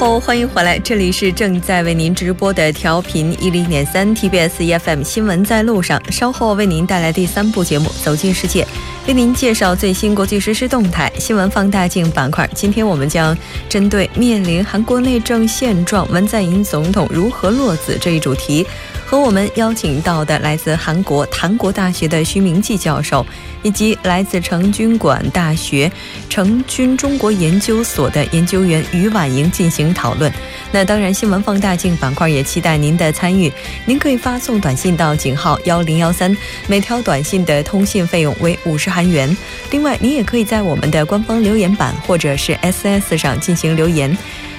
欢迎回来，这里是正在为您直播的调频一零点三 TBS EFM 新闻在路上。稍后为您带来第三部节目《走进世界》，为您介绍最新国际实时动态。新闻放大镜板块，今天我们将针对面临韩国内政现状，文在寅总统如何落子这一主题。和我们邀请到的来自韩国韩国大学的徐明季教授，以及来自成均馆大学成均中国研究所的研究员于婉莹进行讨论。那当然，新闻放大镜板块也期待您的参与。您可以发送短信到井号幺零幺三，每条短信的通信费用为五十韩元。另外，您也可以在我们的官方留言板或者是 SS 上进行留言。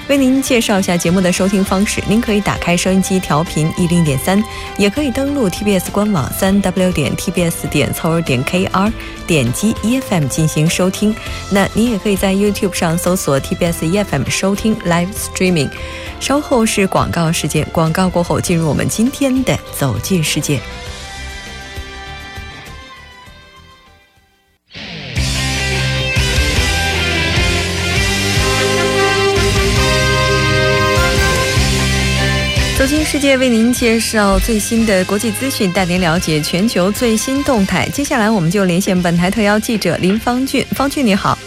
为您介绍一下节目的收听方式，您可以打开收音机调频一零点三，也可以登录 TBS 官网三 W 点 TBS 点 c o 点 KR，点击 EFM 进行收听。那您也可以在 YouTube 上搜索 TBS EFM 收听 Live Streaming。稍后是广告时间，广告过后进入我们今天的走进世界。界，为您介绍最新的国际资讯，带您了解全球最新动态。接下来，我们就连线本台特邀记者林方俊。方俊，你好。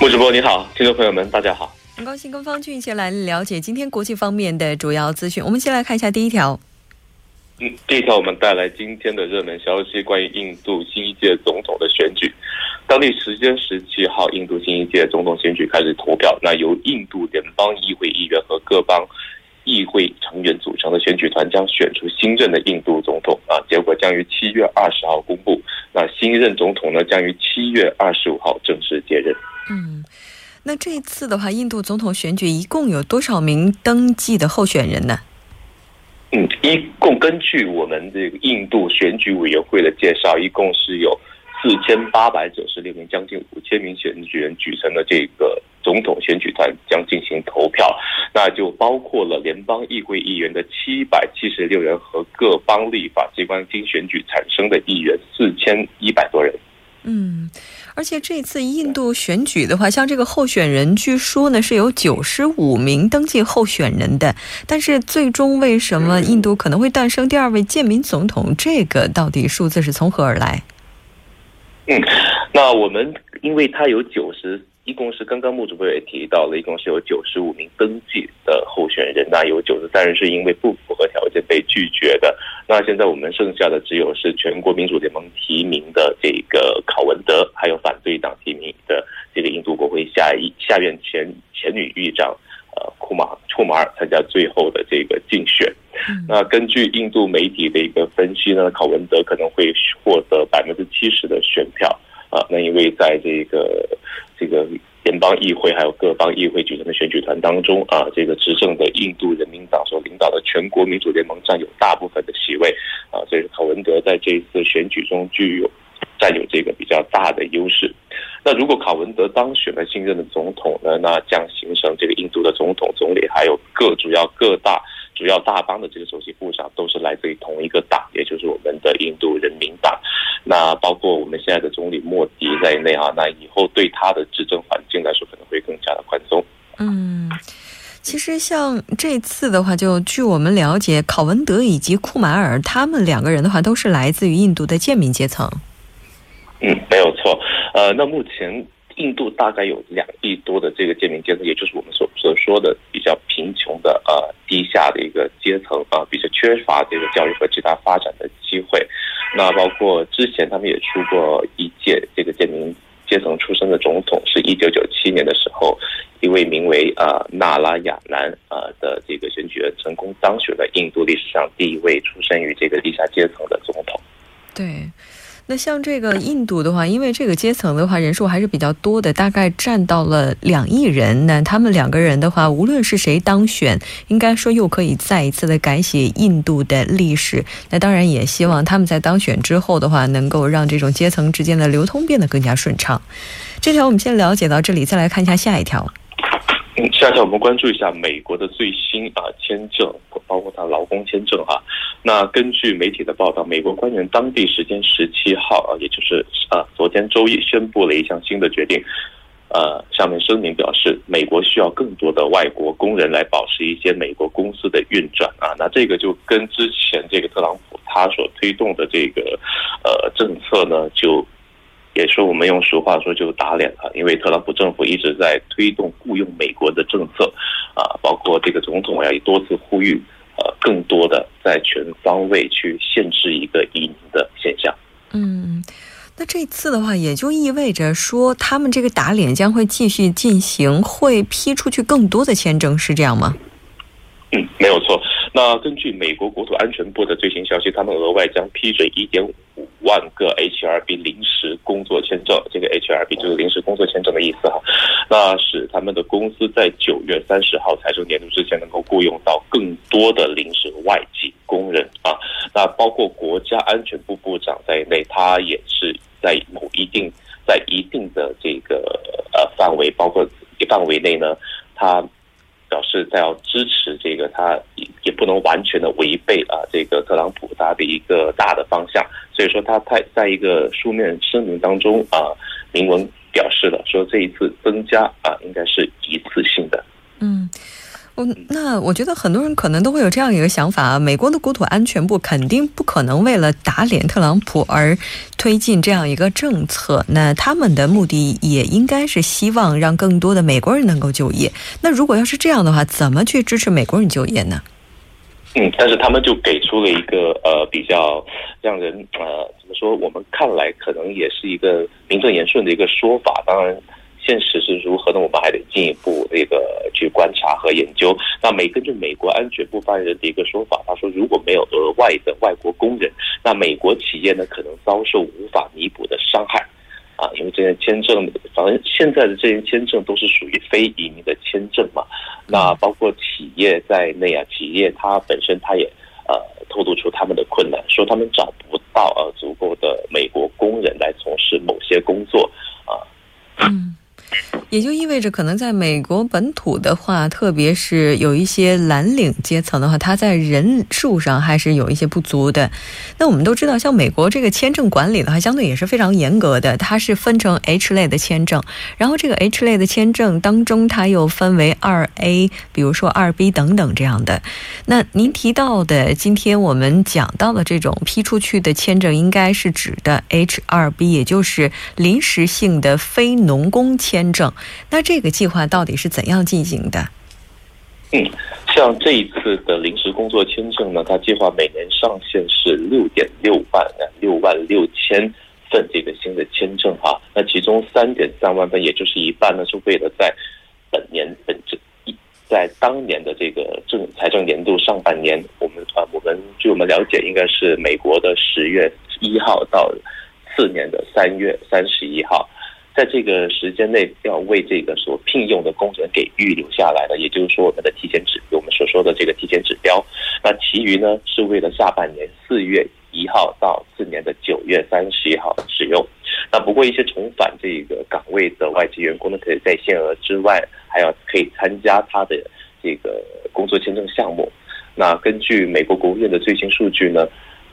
穆主播，你好，听众朋友们，大家好。很高兴跟方俊一起来了解今天国际方面的主要资讯。我们先来看一下第一条。嗯，第一条我们带来今天的热门消息，关于印度新一届总统的选举。当地时间十七号，印度新一届总统选举开始投票。那由印度联邦议会议员和各邦。议会成员组成的选举团将选出新任的印度总统啊，结果将于七月二十号公布。那新任总统呢，将于七月二十五号正式接任。嗯，那这一次的话，印度总统选举一共有多少名登记的候选人呢？嗯，一共根据我们这个印度选举委员会的介绍，一共是有四千八百九十六名，将近五千名选举人举成的这个。总统选举团将进行投票，那就包括了联邦议会议员的七百七十六人和各邦立法机关经选举产生的议员四千一百多人。嗯，而且这次印度选举的话，像这个候选人，据说呢是有九十五名登记候选人的，但是最终为什么印度可能会诞生第二位贱民总统？这个到底数字是从何而来？嗯，那我们因为他有九十。一共是刚刚穆主播也提到了，一共是有九十五名登记的候选人，那有九十三人是因为不符合条件被拒绝的。那现在我们剩下的只有是全国民主联盟提名的这个考文德，还有反对党提名的这个印度国会下议下院前前女议长呃库马库马尔参加最后的这个竞选。那根据印度媒体的一个分析呢，考文德可能会获得百分之七十的选票啊。那因为在这个这个联邦议会还有各邦议会举行的选举团当中啊，这个执政的印度人民党所领导的全国民主联盟占有大部分的席位啊，所以考文德在这一次选举中具有占有这个比较大的优势。那如果考文德当选了新任的总统呢，那将形成这个印度的总统、总理还有各主要各大。主要大邦的这个首席部长都是来自于同一个党，也就是我们的印度人民党。那包括我们现在的总理莫迪在内啊，那以后对他的执政环境来说可能会更加的宽松。嗯，其实像这次的话，就据我们了解，考文德以及库马尔他们两个人的话，都是来自于印度的贱民阶层。错。呃，那目前。印度大概有两亿多的这个贱民阶层，也就是我们所所说的比较贫穷的呃低下的一个阶层啊，比较缺乏这个教育和其他发展的机会。那包括之前他们也出过一届这个贱民阶层出身的总统，是一九九七年的时候，一位名为呃纳拉亚兰呃的这个选举人成功当选了印度历史上第一位出生于这个地下阶层的总统。对。那像这个印度的话，因为这个阶层的话人数还是比较多的，大概占到了两亿人。那他们两个人的话，无论是谁当选，应该说又可以再一次的改写印度的历史。那当然也希望他们在当选之后的话，能够让这种阶层之间的流通变得更加顺畅。这条我们先了解到这里，再来看一下下一条。下条我们关注一下美国的最新啊签证，包括他劳工签证哈。那根据媒体的报道，美国官员当地时间十七号啊，也就是啊昨天周一宣布了一项新的决定。呃，上面声明表示，美国需要更多的外国工人来保持一些美国公司的运转啊。那这个就跟之前这个特朗普他所推动的这个呃政策呢，就也是我们用俗话说就打脸了。因为特朗普政府一直在推动雇佣美国的政策啊，包括这个总统呀也多次呼吁呃更多的在全方位去限制一个移民的现象。嗯。那这次的话，也就意味着说，他们这个打脸将会继续进行，会批出去更多的签证，是这样吗？嗯，没有错。那根据美国国土安全部的最新消息，他们额外将批准一点五万个 H R B 临时工作签证，这个 H R B 就是临时工作签证的意思哈。那使他们的公司在九月三十号财政年度之前能够雇佣到更多的临时外籍工人啊。那包括国家安全部部长在内，他也是。在某一定在一定的这个呃范围，包括范围内呢，他表示在要支持这个，他也也不能完全的违背啊这个特朗普他的一个大的方向，所以说他在在一个书面声明当中啊明文表示了说这一次增加啊应该是一次性的，嗯。那我觉得很多人可能都会有这样一个想法啊，美国的国土安全部肯定不可能为了打脸特朗普而推进这样一个政策，那他们的目的也应该是希望让更多的美国人能够就业。那如果要是这样的话，怎么去支持美国人就业呢？嗯，但是他们就给出了一个呃比较让人呃怎么说，我们看来可能也是一个名正言顺的一个说法，当然。现实是如何呢？我们还得进一步这个去观察和研究。那美根据美国安全部发言人的一个说法，他说如果没有额外的外国工人，那美国企业呢可能遭受无法弥补的伤害啊，因为这些签证，反正现在的这些签证都是属于非移民的签证嘛。那包括企业在内啊，企业它本身它也呃透露出他们的困难，说他们找不到呃足够的美国工人来从事某些工作啊。嗯。也就意味着，可能在美国本土的话，特别是有一些蓝领阶层的话，他在人数上还是有一些不足的。那我们都知道，像美国这个签证管理的话，相对也是非常严格的。它是分成 H 类的签证，然后这个 H 类的签证当中，它又分为二 A，比如说二 B 等等这样的。那您提到的，今天我们讲到的这种批出去的签证，应该是指的 H 二 B，也就是临时性的非农工签签证。那这个计划到底是怎样进行的？嗯，像这一次的临时工作签证呢，它计划每年上限是六点六万六万六千份这个新的签证哈。那其中三点三万份，也就是一半呢，是为了在本年本这一在当年的这个政财政年度上半年，我们啊，我们据我们了解，应该是美国的十月一号到次年的三月三十一号。在这个时间内，要为这个所聘用的工人给预留下来的，也就是说我们的提前指，我们所说的这个提前指标。那其余呢，是为了下半年四月一号到次年的九月三十一号使用。那不过一些重返这个岗位的外籍员工呢，可以在限额之外，还要可以参加他的这个工作签证项目。那根据美国国务院的最新数据呢，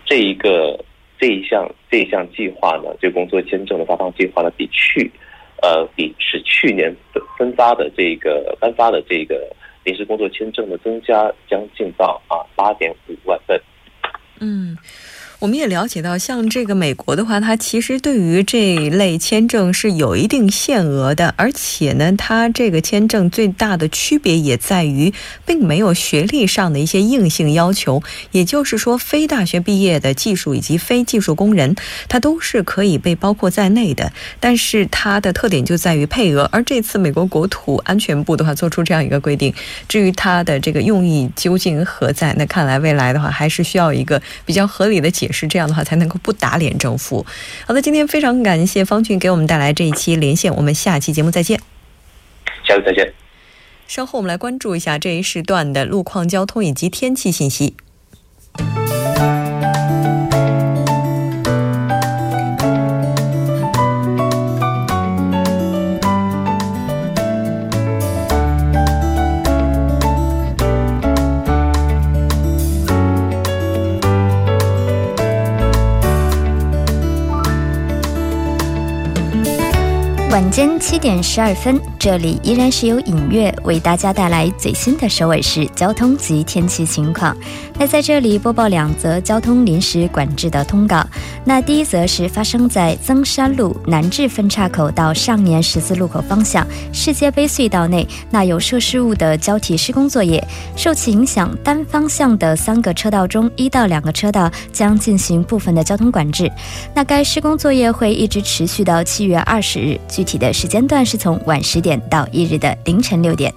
这一个。这一项这一项计划呢，这工作签证的发放计划呢，比去，呃，比是去年分发的这个颁发的这个临时工作签证的增加将近到啊八点五万份。嗯。我们也了解到，像这个美国的话，它其实对于这一类签证是有一定限额的，而且呢，它这个签证最大的区别也在于，并没有学历上的一些硬性要求。也就是说，非大学毕业的技术以及非技术工人，它都是可以被包括在内的。但是它的特点就在于配额，而这次美国国土安全部的话做出这样一个规定，至于它的这个用意究竟何在，那看来未来的话还是需要一个比较合理的解。也是这样的话，才能够不打脸政府。好的，今天非常感谢方俊给我们带来这一期连线，我们下期节目再见。下次再见。稍后我们来关注一下这一时段的路况、交通以及天气信息。晚间七点十二分，这里依然是由影月为大家带来最新的首尔市交通及天气情况。那在这里播报两则交通临时管制的通告。那第一则是发生在增山路南至分岔口到上年十字路口方向世界杯隧道内，那有设施物的交替施工作业，受其影响，单方向的三个车道中一到两个车道将进行部分的交通管制。那该施工作业会一直持续到七月二十日。具体的时间段是从晚十点到翌日的凌晨六点。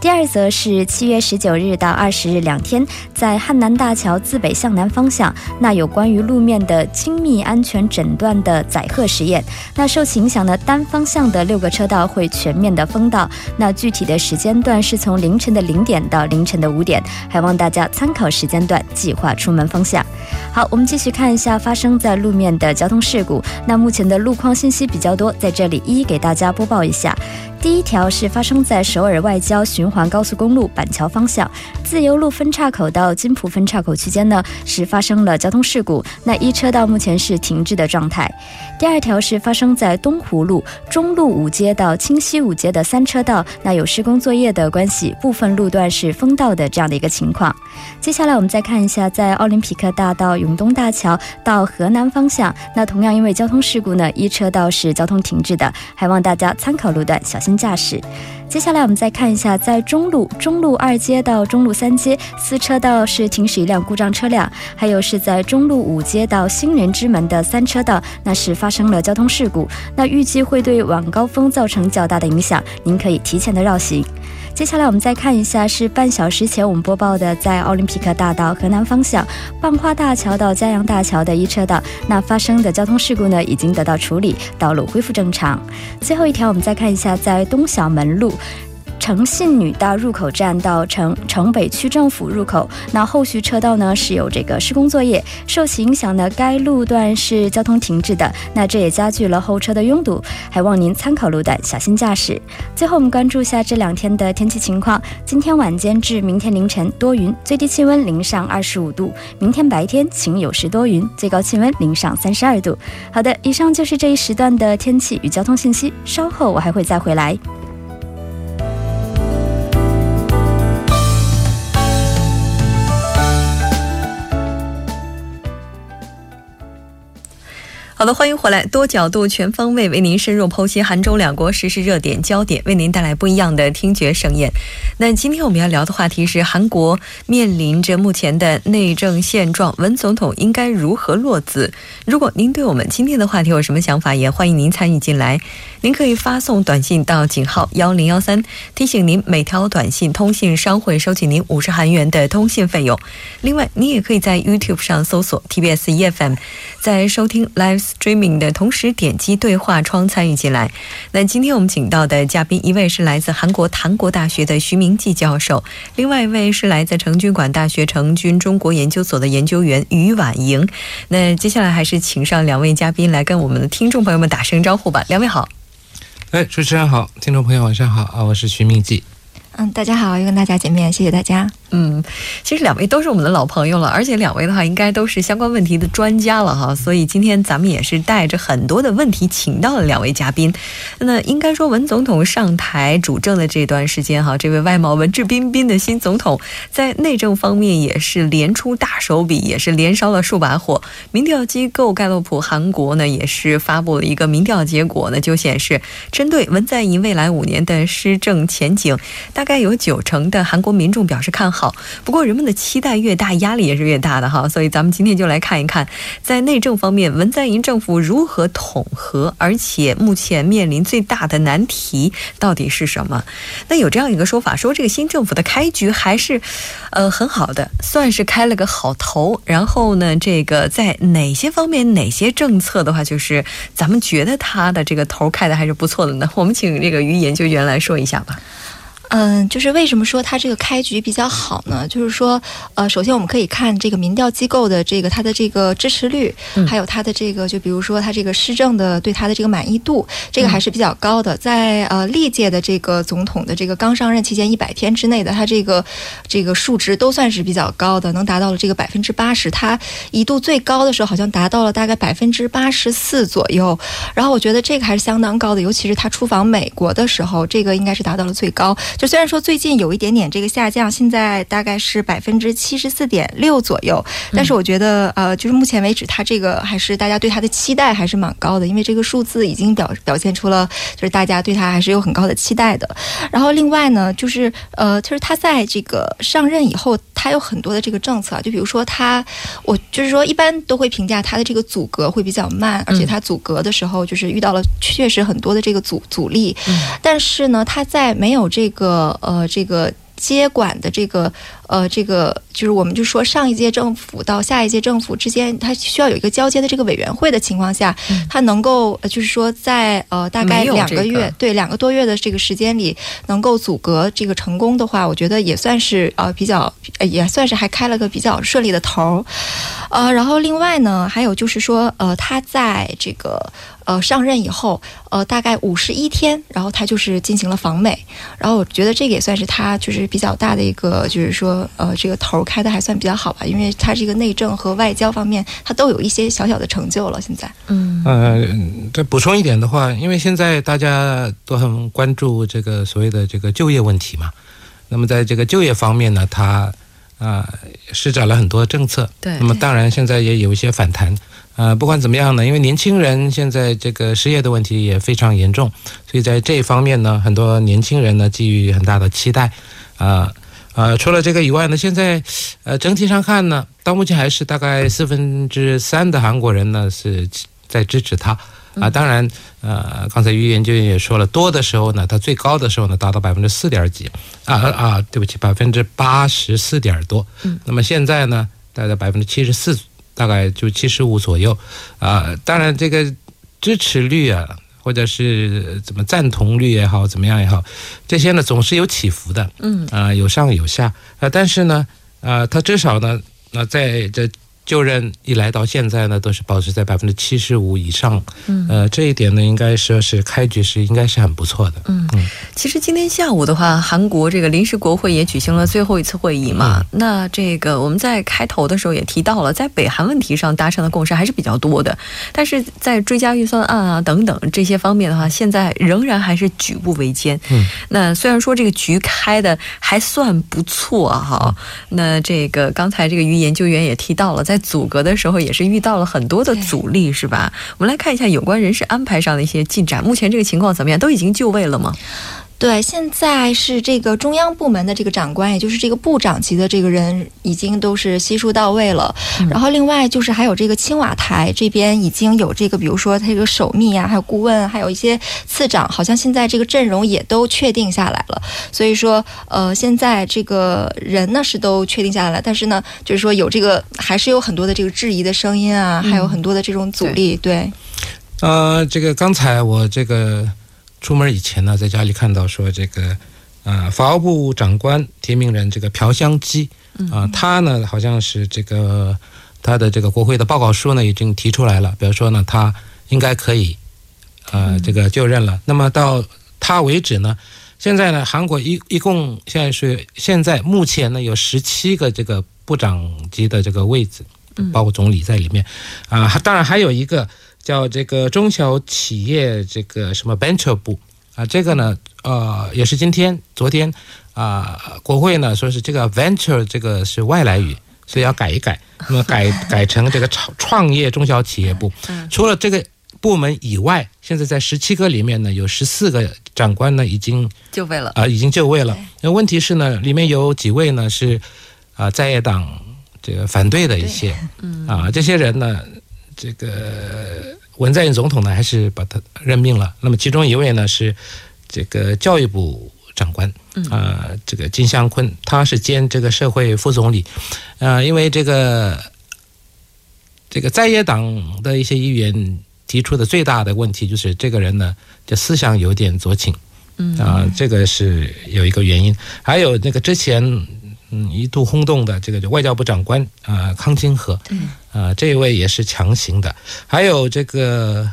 第二则是七月十九日到二十日两天，在汉南大桥自北向南方向，那有关于路面的精密安全诊断的载荷实验。那受其影响的单方向的六个车道会全面的封道。那具体的时间段是从凌晨的零点到凌晨的五点，还望大家参考时间段计划出门方向。好，我们继续看一下发生在路面的交通事故。那目前的路况信息比较多，在这里一一给大家播报一下。第一条是发生在首尔外交循环高速公路板桥方向自由路分岔口到金浦分岔口区间呢，是发生了交通事故。那一车道目前是停滞的状态。第二条是发生在东湖路中路五街到清溪五街的三车道，那有施工作业的关系，部分路段是封道的这样的一个情况。接下来我们再看一下，在奥林匹克大道永东大桥到河南方向，那同样因为交通事故呢，一车道是交通停滞的，还望大家参考路段，小心。驾驶。接下来我们再看一下，在中路中路二街到中路三街四车道是停驶一辆故障车辆，还有是在中路五街到新人之门的三车道，那是发生了交通事故，那预计会对晚高峰造成较大的影响，您可以提前的绕行。接下来我们再看一下，是半小时前我们播报的，在奥林匹克大道河南方向半花大桥到嘉阳大桥的一车道，那发生的交通事故呢，已经得到处理，道路恢复正常。最后一条，我们再看一下，在东小门路。诚信女大入口站到城城北区政府入口，那后续车道呢是有这个施工作业，受其影响呢，该路段是交通停滞的，那这也加剧了后车的拥堵，还望您参考路段，小心驾驶。最后我们关注一下这两天的天气情况，今天晚间至明天凌晨多云，最低气温零上二十五度；明天白天晴有时多云，最高气温零上三十二度。好的，以上就是这一时段的天气与交通信息，稍后我还会再回来。好的，欢迎回来，多角度、全方位为您深入剖析韩中两国实时热点焦点，为您带来不一样的听觉盛宴。那今天我们要聊的话题是韩国面临着目前的内政现状，文总统应该如何落子？如果您对我们今天的话题有什么想法，也欢迎您参与进来。您可以发送短信到井号幺零幺三，提醒您每条短信通信商会收取您五十韩元的通信费用。另外，您也可以在 YouTube 上搜索 TBS EFM，在收听 Live。Streaming 的同时点击对话窗参与进来。那今天我们请到的嘉宾，一位是来自韩国檀国大学的徐明季教授，另外一位是来自成均馆大学成均中国研究所的研究员于婉莹。那接下来还是请上两位嘉宾来跟我们的听众朋友们打声招呼吧。两位好。哎，主持人好，听众朋友晚上好啊，我是徐明季。嗯，大家好，又跟大家见面，谢谢大家。嗯，其实两位都是我们的老朋友了，而且两位的话应该都是相关问题的专家了哈，所以今天咱们也是带着很多的问题请到了两位嘉宾。那应该说文总统上台主政的这段时间哈，这位外貌文质彬彬的新总统在内政方面也是连出大手笔，也是连烧了数把火。民调机构盖洛普韩国呢也是发布了一个民调结果呢，就显示针对文在寅未来五年的施政前景，大概有九成的韩国民众表示看好。好，不过人们的期待越大，压力也是越大的哈。所以咱们今天就来看一看，在内政方面，文在寅政府如何统合，而且目前面临最大的难题到底是什么？那有这样一个说法，说这个新政府的开局还是，呃，很好的，算是开了个好头。然后呢，这个在哪些方面、哪些政策的话，就是咱们觉得他的这个头开的还是不错的呢？我们请这个于研究员来说一下吧。嗯，就是为什么说它这个开局比较好呢？就是说，呃，首先我们可以看这个民调机构的这个它的这个支持率，还有它的这个，就比如说它这个施政的对它的这个满意度，这个还是比较高的。在呃历届的这个总统的这个刚上任期间一百天之内的，它这个这个数值都算是比较高的，能达到了这个百分之八十。它一度最高的时候好像达到了大概百分之八十四左右。然后我觉得这个还是相当高的，尤其是他出访美国的时候，这个应该是达到了最高。就虽然说最近有一点点这个下降，现在大概是百分之七十四点六左右，但是我觉得呃，就是目前为止，它这个还是大家对它的期待还是蛮高的，因为这个数字已经表表现出了就是大家对它还是有很高的期待的。然后另外呢，就是呃，就是他在这个上任以后，他有很多的这个政策，就比如说他，我就是说一般都会评价他的这个阻隔会比较慢，而且他阻隔的时候就是遇到了确实很多的这个阻阻力，但是呢，他在没有这个。呃呃，这个接管的这个呃，这个就是我们就说上一届政府到下一届政府之间，它需要有一个交接的这个委员会的情况下，它能够就是说在呃大概两个月对两个多月的这个时间里，能够阻隔这个成功的话，我觉得也算是呃比较也算是还开了个比较顺利的头儿。呃，然后另外呢，还有就是说呃，他在这个。呃，上任以后，呃，大概五十一天，然后他就是进行了访美，然后我觉得这个也算是他就是比较大的一个，就是说，呃，这个头开的还算比较好吧，因为他这个内政和外交方面，它都有一些小小的成就了。现在，嗯，呃，再补充一点的话，因为现在大家都很关注这个所谓的这个就业问题嘛，那么在这个就业方面呢，他啊施展了很多政策，对，那么当然现在也有一些反弹。呃，不管怎么样呢，因为年轻人现在这个失业的问题也非常严重，所以在这一方面呢，很多年轻人呢寄予很大的期待。啊呃，除了这个以外呢，现在呃整体上看呢，到目前还是大概四分之三的韩国人呢是在支持他。啊，当然，呃，刚才于研究员也说了，多的时候呢，它最高的时候呢达到百分之四点几。啊啊，对不起，百分之八十四点多。嗯。那么现在呢，大概百分之七十四。大概就七十五左右，啊，当然这个支持率啊，或者是怎么赞同率也好，怎么样也好，这些呢总是有起伏的，嗯，啊，有上有下，啊，但是呢，啊，它至少呢，那在这。就任一来到现在呢，都是保持在百分之七十五以上。嗯，呃，这一点呢，应该说是开局是应该是很不错的。嗯嗯，其实今天下午的话，韩国这个临时国会也举行了最后一次会议嘛。那这个我们在开头的时候也提到了，在北韩问题上达成的共识还是比较多的，但是在追加预算案啊等等这些方面的话，现在仍然还是举步维艰。嗯，那虽然说这个局开的还算不错哈，那这个刚才这个于研究员也提到了，在阻隔的时候也是遇到了很多的阻力，是吧？我们来看一下有关人事安排上的一些进展。目前这个情况怎么样？都已经就位了吗？对，现在是这个中央部门的这个长官，也就是这个部长级的这个人，已经都是悉数到位了。然后另外就是还有这个青瓦台这边已经有这个，比如说他这个守密啊，还有顾问，还有一些次长，好像现在这个阵容也都确定下来了。所以说，呃，现在这个人呢是都确定下来了，但是呢，就是说有这个还是有很多的这个质疑的声音啊，还有很多的这种阻力。对，呃，这个刚才我这个。出门以前呢，在家里看到说这个，呃，法务部长官提名人这个朴相基，啊，他呢好像是这个他的这个国会的报告书呢已经提出来了，比如说呢他应该可以，呃，这个就任了。那么到他为止呢，现在呢韩国一一共现在是现在目前呢有十七个这个部长级的这个位置，包括总理在里面，啊，当然还有一个。叫这个中小企业这个什么 venture 部。啊，这个呢，呃，也是今天、昨天啊，国会呢说是这个 venture 这个是外来语，所以要改一改，那么改 改成这个创创业中小企业部。除了这个部门以外，现在在十七个里面呢，有十四个长官呢已经就位了。啊，已经就位了。那问题是呢，里面有几位呢是啊在野党这个反对的一些，啊，这些人呢。这个文在寅总统呢，还是把他任命了。那么其中一位呢是这个教育部长官，啊，这个金相坤，他是兼这个社会副总理。啊，因为这个这个在野党的一些议员提出的最大的问题就是，这个人呢，这思想有点左倾，嗯啊，这个是有一个原因。还有那个之前嗯一度轰动的这个外交部长官啊康金和，啊这一位也是强行的。还有这个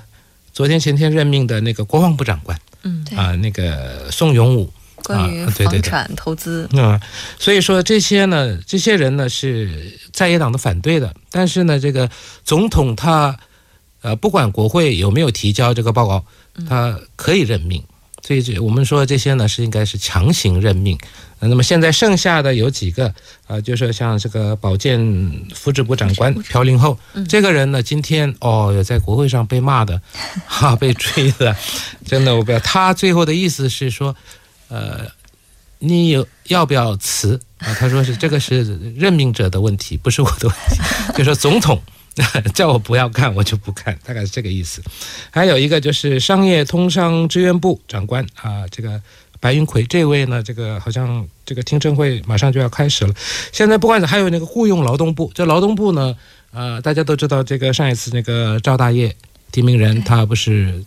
昨天前天任命的那个国防部长官嗯，对。啊那个宋永武。关于啊对对对。房产投资，嗯，所以说这些呢，这些人呢是在野党的反对的，但是呢，这个总统他呃不管国会有没有提交这个报告，他可以任命，所以这我们说这些呢是应该是强行任命。呃那么现在剩下的有几个啊、就是像这个保健福祉部长官朴林厚，这个人呢，今天哦，有在国会上被骂的，哈、被追的，真的我不要。他最后的意思是说，呃，你有要不要辞啊？他说是这个是任命者的问题，不是我的问题。就说总统 叫我不要看，我就不看，大概是这个意思。还有一个就是商业通商支援部长官啊，这个白云奎这位呢，这个好像这个听证会马上就要开始了。现在不管是还有那个雇佣劳动部，这劳动部呢，呃，大家都知道这个上一次那个赵大业提名人他不是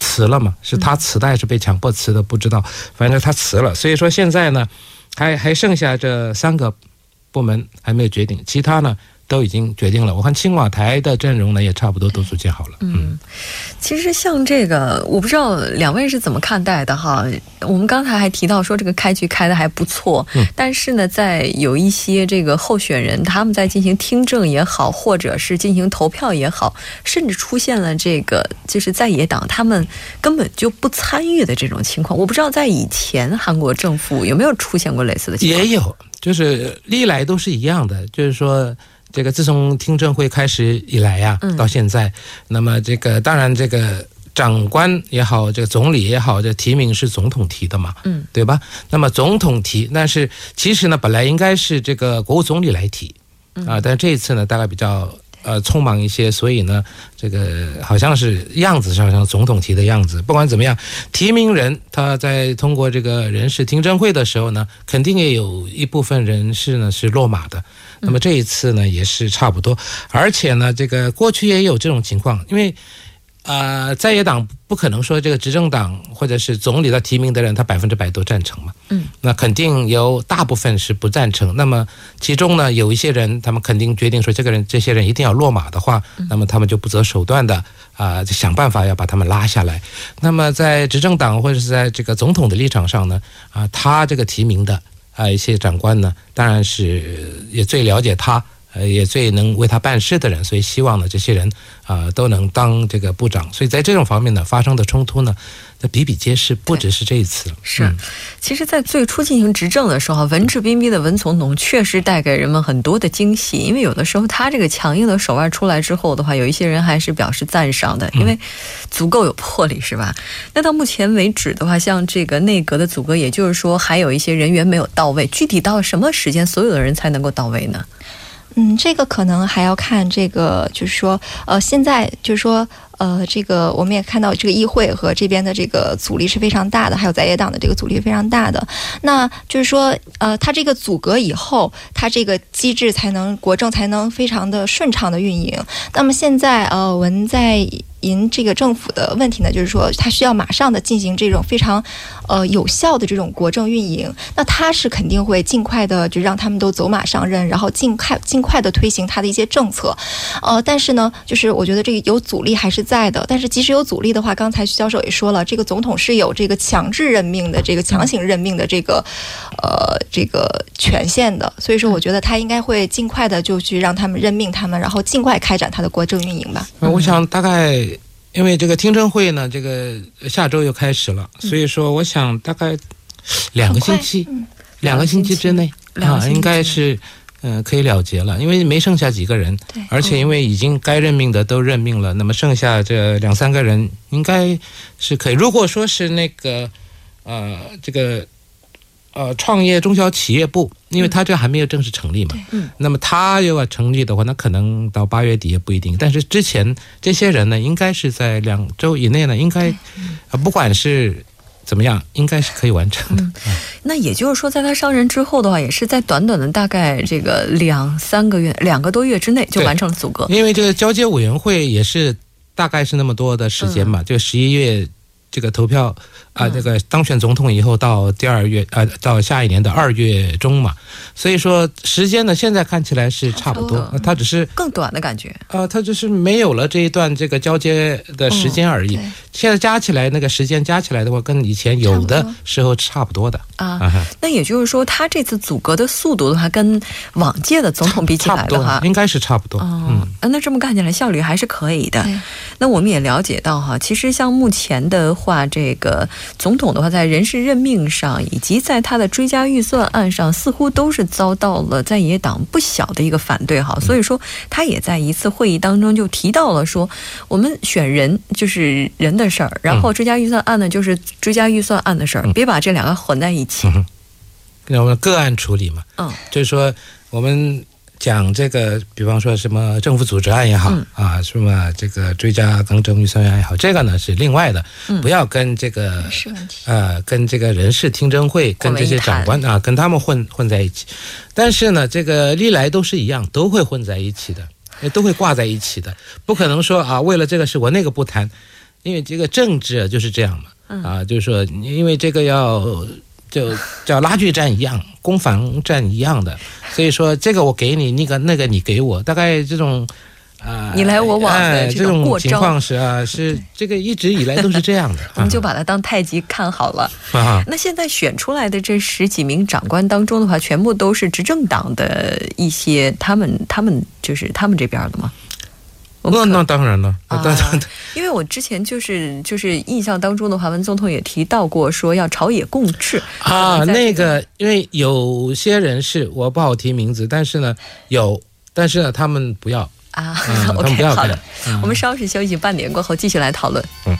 辞了嘛？是他辞的还是被强迫辞的？不知道，反正他辞了。所以说现在呢，还还剩下这三个部门还没有决定，其他呢都已经决定了。我看青瓦台的阵容呢也差不多都组建好了。嗯，其实像这个，我不知道两位是怎么看待的哈。我们刚才还提到说这个开局开的还不错，嗯但是呢，在有一些这个候选人他们在进行听证也好，或者是进行投票也好，甚至出现了这个就是在野党他们根本就不参与的这种情况。我不知道在以前韩国政府有没有出现过类似的情况？也有，就是历来都是一样的，就是说。这个自从听证会开始以来呀、嗯。到现在，那么这个当然这个长官也好，这个总理也好，这提名是总统提的嘛，嗯，对吧？那么总统提，但是其实呢，本来应该是这个国务总理来提，啊，但这一次呢，大概比较呃匆忙一些，所以呢，这个好像是样子上像总统提的样子。不管怎么样，提名人他在通过这个人事听证会的时候呢，肯定也有一部分人士呢是落马的。那么这一次呢，也是差不多，而且呢，这个过去也有这种情况，因为。呃，在野党不可能说这个执政党或者是总理的提名的人，他百分之百都赞成嘛。嗯，那肯定有大部分是不赞成。那么其中呢，有一些人，他们肯定决定说，这个人、这些人一定要落马的话，那么他们就不择手段的啊、想办法要把他们拉下来。那么在执政党或者是在这个总统的立场上呢，啊、他这个提名的啊、一些长官呢，当然是也最了解他。呃，也最能为他办事的人，所以希望呢，这些人啊、都能当这个部长。所以在这种方面呢，发生的冲突呢，那比比皆是，不只是这一次。是嗯，其实，在最初进行执政的时候，文质彬彬的文总统确实带给人们很多的惊喜。因为有的时候他这个强硬的手腕出来之后的话，有一些人还是表示赞赏的，因为足够有魄力，是吧？那到目前为止的话，像这个内阁的组阁，也就是说还有一些人员没有到位，具体到什么时间，所有的人才能够到位呢？嗯，这个可能还要看这个，就是说，呃，现在就是说，呃，这个我们也看到这个议会和这边的这个阻力是非常大的，还有在野党的这个阻力非常大的。那就是说，呃，它这个阻隔以后，它这个机制才能国政才能非常的顺畅的运营。那么现在，呃，文在寅这个政府的问题呢，就是说，它需要马上的进行这种非常，呃，有效的这种国政运营。那他是肯定会尽快的就让他们都走马上任，然后尽快尽快的推行他的一些政策。呃，但是呢，就是我觉得这个有阻力还是在的。但是即使有阻力的话，刚才徐教授也说了，这个总统是有这个强制任命的这个强行任命的这个呃这个权限的，所以说我觉得他应该会尽快的就去让他们任命他们，然后尽快开展他的国政运营吧。那我想大概因为这个听证会呢，这个下周又开始了，所以说我想大概两个星期，嗯。两个星期之内啊，应该是嗯、呃可以了结了，因为没剩下几个人，对。而且因为已经该任命的都任命了，那么剩下这两三个人应该是可以。如果说是那个呃这个呃创业中小企业部，因为他这还没有正式成立嘛，嗯，那么他又要成立的话，那可能到八月底也不一定。但是之前这些人呢，应该是在两周以内呢，应该啊不管是怎么样，应该是可以完成的。那也就是说，在他上任之后的话，也是在短短的大概这个两三个月、两个多月之内就完成了阻隔。因为这个交接委员会也是大概是那么多的时间嘛，就十一月这个投票啊，这个当选总统以后到第二月呃，到下一年的二月中嘛，所以说时间呢，现在看起来是差不多，它只是更短的感觉啊，它只是没有了这一段这个交接的时间而已。现在加起来那个时间加起来的话，跟以前有的时候差不多的啊。那也就是说，他这次阻隔的速度的话，跟往届的总统比起来的话，应该是差不多。嗯，那这么看起来效率还是可以的。那我们也了解到哈，其实像目前的话，这个总统的话，在人事任命上，以及在他的追加预算案上，似乎都是遭到了在野党不小的一个反对哈。所以说，他也在一次会议当中就提到了说，我们选人就是人的。事儿，然后追加预算案呢，就是追加预算案的事儿，别把这两个混在一起。那我们个案处理嘛，嗯，就是说我们讲这个，比方说什么政府组织案也好啊，什么这个追加更正预算案也好，这个呢是另外的，不要跟这个呃，跟这个人事听证会跟这些长官啊，跟他们混混在一起。但是呢，这个历来都是一样，都会混在一起的，都会挂在一起的，不可能说啊，为了这个事我那个不谈。因为这个政治就是这样嘛，啊，就是说，因为这个要就叫拉锯战一样，攻防战一样的，所以说这个我给你，那个那个你给我，大概这种啊，你来我往的这种情况是啊，是这个一直以来都是这样的，我们就把它当太极看好了。那现在选出来的这十几名长官当中的话，全部都是执政党的一些，他们他们就是他们这边的吗？那那当然了，当然，因为我之前就是就是印象当中的话，文总统也提到过说要朝野共治啊。那个，因为有些人是我不好提名字，但是呢有，但是呢他们不要啊。OK，好的，我们稍事休息，半点过后继续来讨论。嗯。